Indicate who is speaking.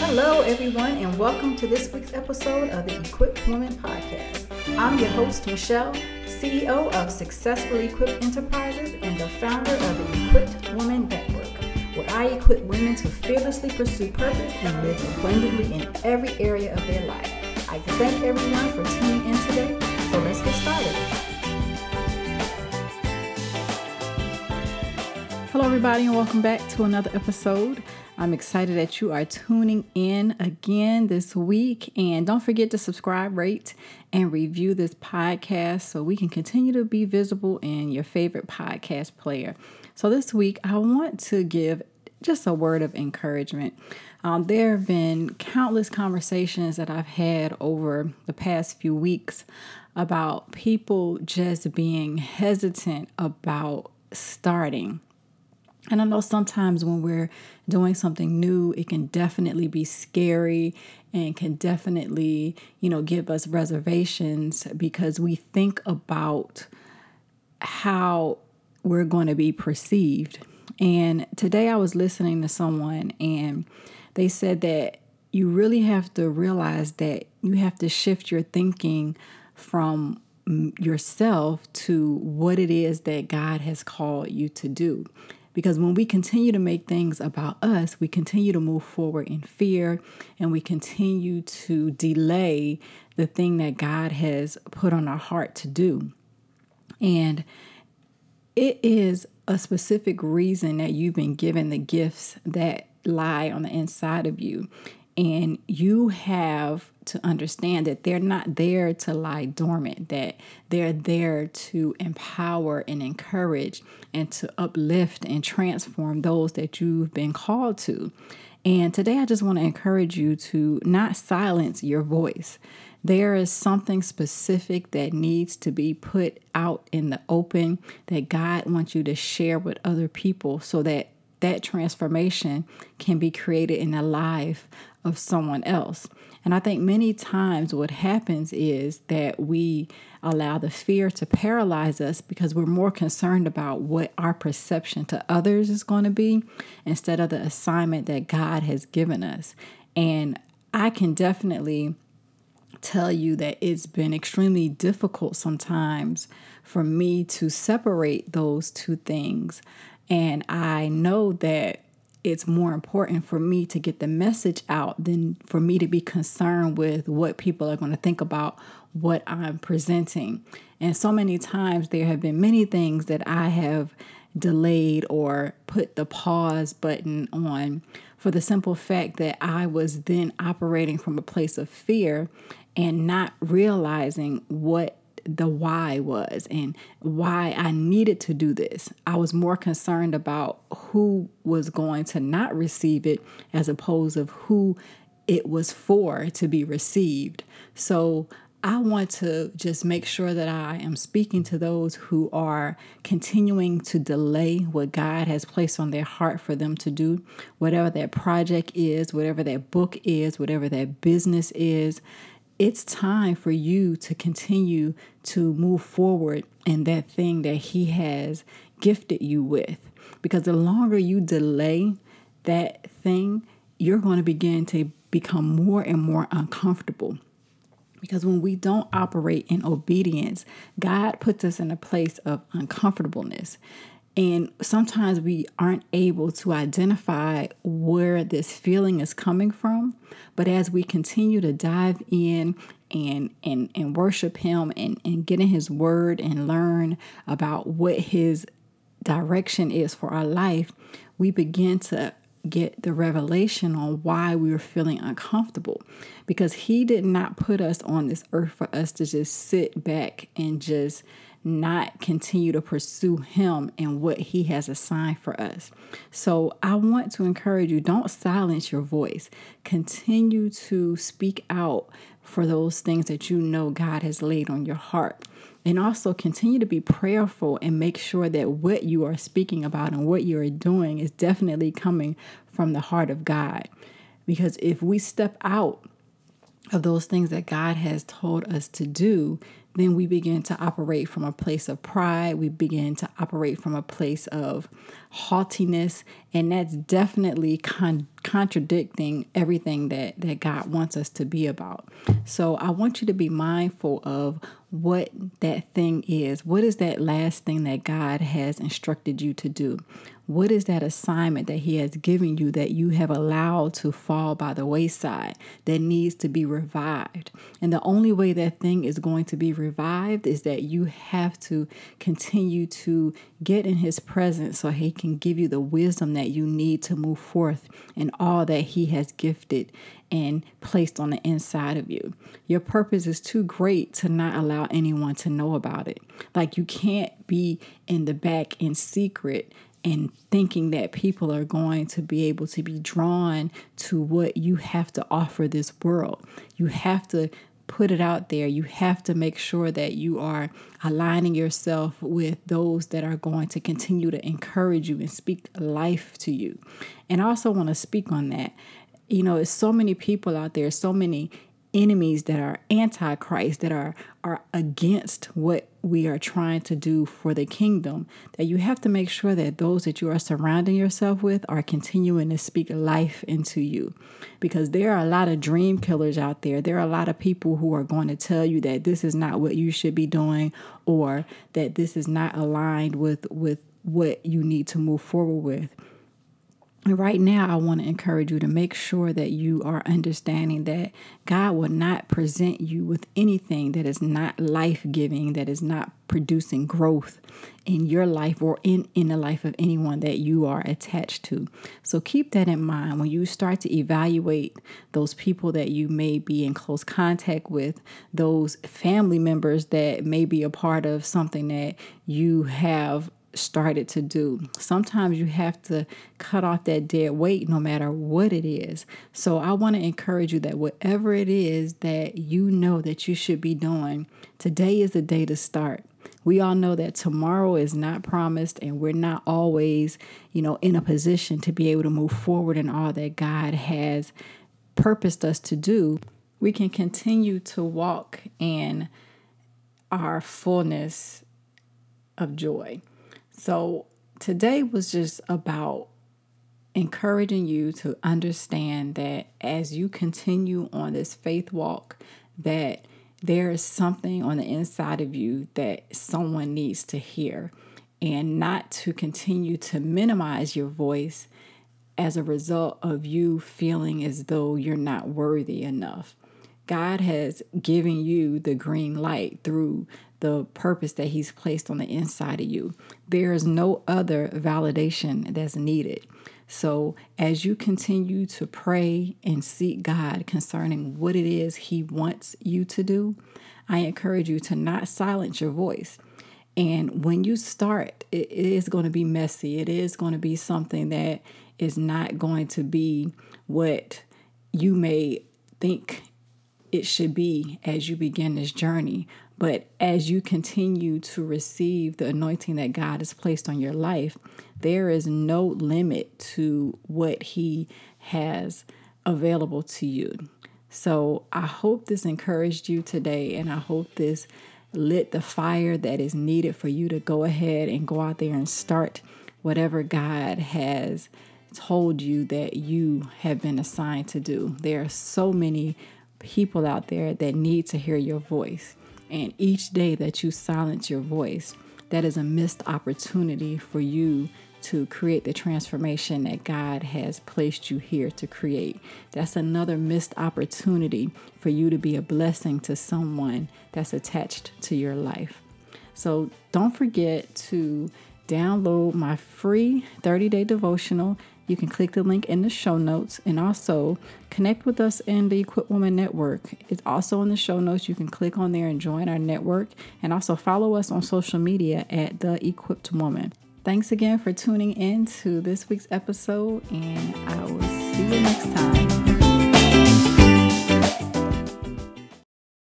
Speaker 1: Hello, everyone, and welcome to this week's episode of the Equipped Woman Podcast. I'm your host, Michelle, CEO of Successfully Equipped Enterprises and the founder of the Equipped Woman Network, where I equip women to fearlessly pursue purpose and live abundantly in every area of their life. I thank everyone for tuning in today, so let's get started. Hello, everybody, and welcome back to another episode. I'm excited that you are tuning in again this week. And don't forget to subscribe, rate, and review this podcast so we can continue to be visible in your favorite podcast player. So, this week, I want to give just a word of encouragement. Um, there have been countless conversations that I've had over the past few weeks about people just being hesitant about starting and I know sometimes when we're doing something new, it can definitely be scary and can definitely, you know, give us reservations because we think about how we're going to be perceived. And today I was listening to someone and they said that you really have to realize that you have to shift your thinking from mm, yourself to what it is that God has called you to do. Because when we continue to make things about us, we continue to move forward in fear and we continue to delay the thing that God has put on our heart to do. And it is a specific reason that you've been given the gifts that lie on the inside of you. And you have to understand that they're not there to lie dormant, that they're there to empower and encourage and to uplift and transform those that you've been called to. And today I just want to encourage you to not silence your voice. There is something specific that needs to be put out in the open that God wants you to share with other people so that that transformation can be created in the life of someone else. And I think many times what happens is that we allow the fear to paralyze us because we're more concerned about what our perception to others is going to be instead of the assignment that God has given us. And I can definitely tell you that it's been extremely difficult sometimes for me to separate those two things. And I know that it's more important for me to get the message out than for me to be concerned with what people are going to think about what I'm presenting. And so many times there have been many things that I have delayed or put the pause button on for the simple fact that I was then operating from a place of fear and not realizing what the why was and why I needed to do this. I was more concerned about who was going to not receive it as opposed of who it was for to be received. So I want to just make sure that I am speaking to those who are continuing to delay what God has placed on their heart for them to do, whatever that project is, whatever that book is, whatever that business is it's time for you to continue to move forward in that thing that He has gifted you with. Because the longer you delay that thing, you're going to begin to become more and more uncomfortable. Because when we don't operate in obedience, God puts us in a place of uncomfortableness. And sometimes we aren't able to identify where this feeling is coming from. But as we continue to dive in and and and worship him and, and get in his word and learn about what his direction is for our life, we begin to get the revelation on why we were feeling uncomfortable because he did not put us on this earth for us to just sit back and just not continue to pursue Him and what He has assigned for us. So I want to encourage you don't silence your voice, continue to speak out for those things that you know God has laid on your heart. And also continue to be prayerful and make sure that what you are speaking about and what you are doing is definitely coming from the heart of God. Because if we step out of those things that God has told us to do, then we begin to operate from a place of pride. We begin to operate from a place of haughtiness. And that's definitely con- contradicting everything that, that God wants us to be about. So I want you to be mindful of what that thing is. What is that last thing that God has instructed you to do? What is that assignment that He has given you that you have allowed to fall by the wayside that needs to be revived? And the only way that thing is going to be revived is that you have to continue to get in His presence so He can give you the wisdom that you need to move forth in all that He has gifted and placed on the inside of you. Your purpose is too great to not allow anyone to know about it. Like you can't be in the back in secret and thinking that people are going to be able to be drawn to what you have to offer this world. You have to put it out there. You have to make sure that you are aligning yourself with those that are going to continue to encourage you and speak life to you. And I also want to speak on that. You know, it's so many people out there, so many enemies that are antichrist that are are against what we are trying to do for the kingdom that you have to make sure that those that you are surrounding yourself with are continuing to speak life into you. Because there are a lot of dream killers out there. There are a lot of people who are going to tell you that this is not what you should be doing or that this is not aligned with with what you need to move forward with right now, I want to encourage you to make sure that you are understanding that God will not present you with anything that is not life giving, that is not producing growth in your life or in, in the life of anyone that you are attached to. So keep that in mind when you start to evaluate those people that you may be in close contact with, those family members that may be a part of something that you have started to do. Sometimes you have to cut off that dead weight no matter what it is. So I want to encourage you that whatever it is that you know that you should be doing, today is the day to start. We all know that tomorrow is not promised and we're not always, you know, in a position to be able to move forward in all that God has purposed us to do. We can continue to walk in our fullness of joy. So today was just about encouraging you to understand that as you continue on this faith walk that there is something on the inside of you that someone needs to hear and not to continue to minimize your voice as a result of you feeling as though you're not worthy enough. God has given you the green light through the purpose that He's placed on the inside of you. There is no other validation that's needed. So, as you continue to pray and seek God concerning what it is He wants you to do, I encourage you to not silence your voice. And when you start, it is going to be messy. It is going to be something that is not going to be what you may think it should be as you begin this journey. But as you continue to receive the anointing that God has placed on your life, there is no limit to what He has available to you. So I hope this encouraged you today, and I hope this lit the fire that is needed for you to go ahead and go out there and start whatever God has told you that you have been assigned to do. There are so many people out there that need to hear your voice. And each day that you silence your voice, that is a missed opportunity for you to create the transformation that God has placed you here to create. That's another missed opportunity for you to be a blessing to someone that's attached to your life. So don't forget to download my free 30 day devotional you can click the link in the show notes and also connect with us in the Equipped Woman Network. It's also in the show notes. You can click on there and join our network and also follow us on social media at The Equipped Woman. Thanks again for tuning in to this week's episode, and I will see you next time.